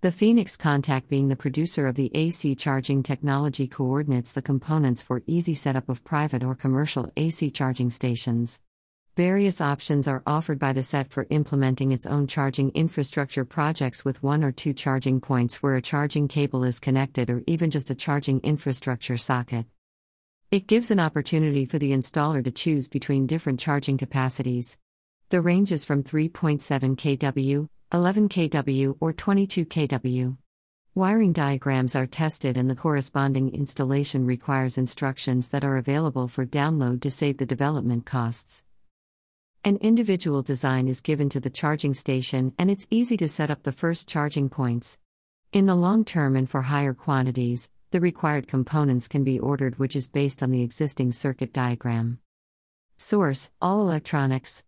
The Phoenix contact, being the producer of the AC charging technology, coordinates the components for easy setup of private or commercial AC charging stations. Various options are offered by the set for implementing its own charging infrastructure projects with one or two charging points where a charging cable is connected or even just a charging infrastructure socket. It gives an opportunity for the installer to choose between different charging capacities. The range is from 3.7 kW, 11 kW, or 22 kW. Wiring diagrams are tested and the corresponding installation requires instructions that are available for download to save the development costs. An individual design is given to the charging station and it's easy to set up the first charging points. In the long term and for higher quantities, the required components can be ordered, which is based on the existing circuit diagram. Source All Electronics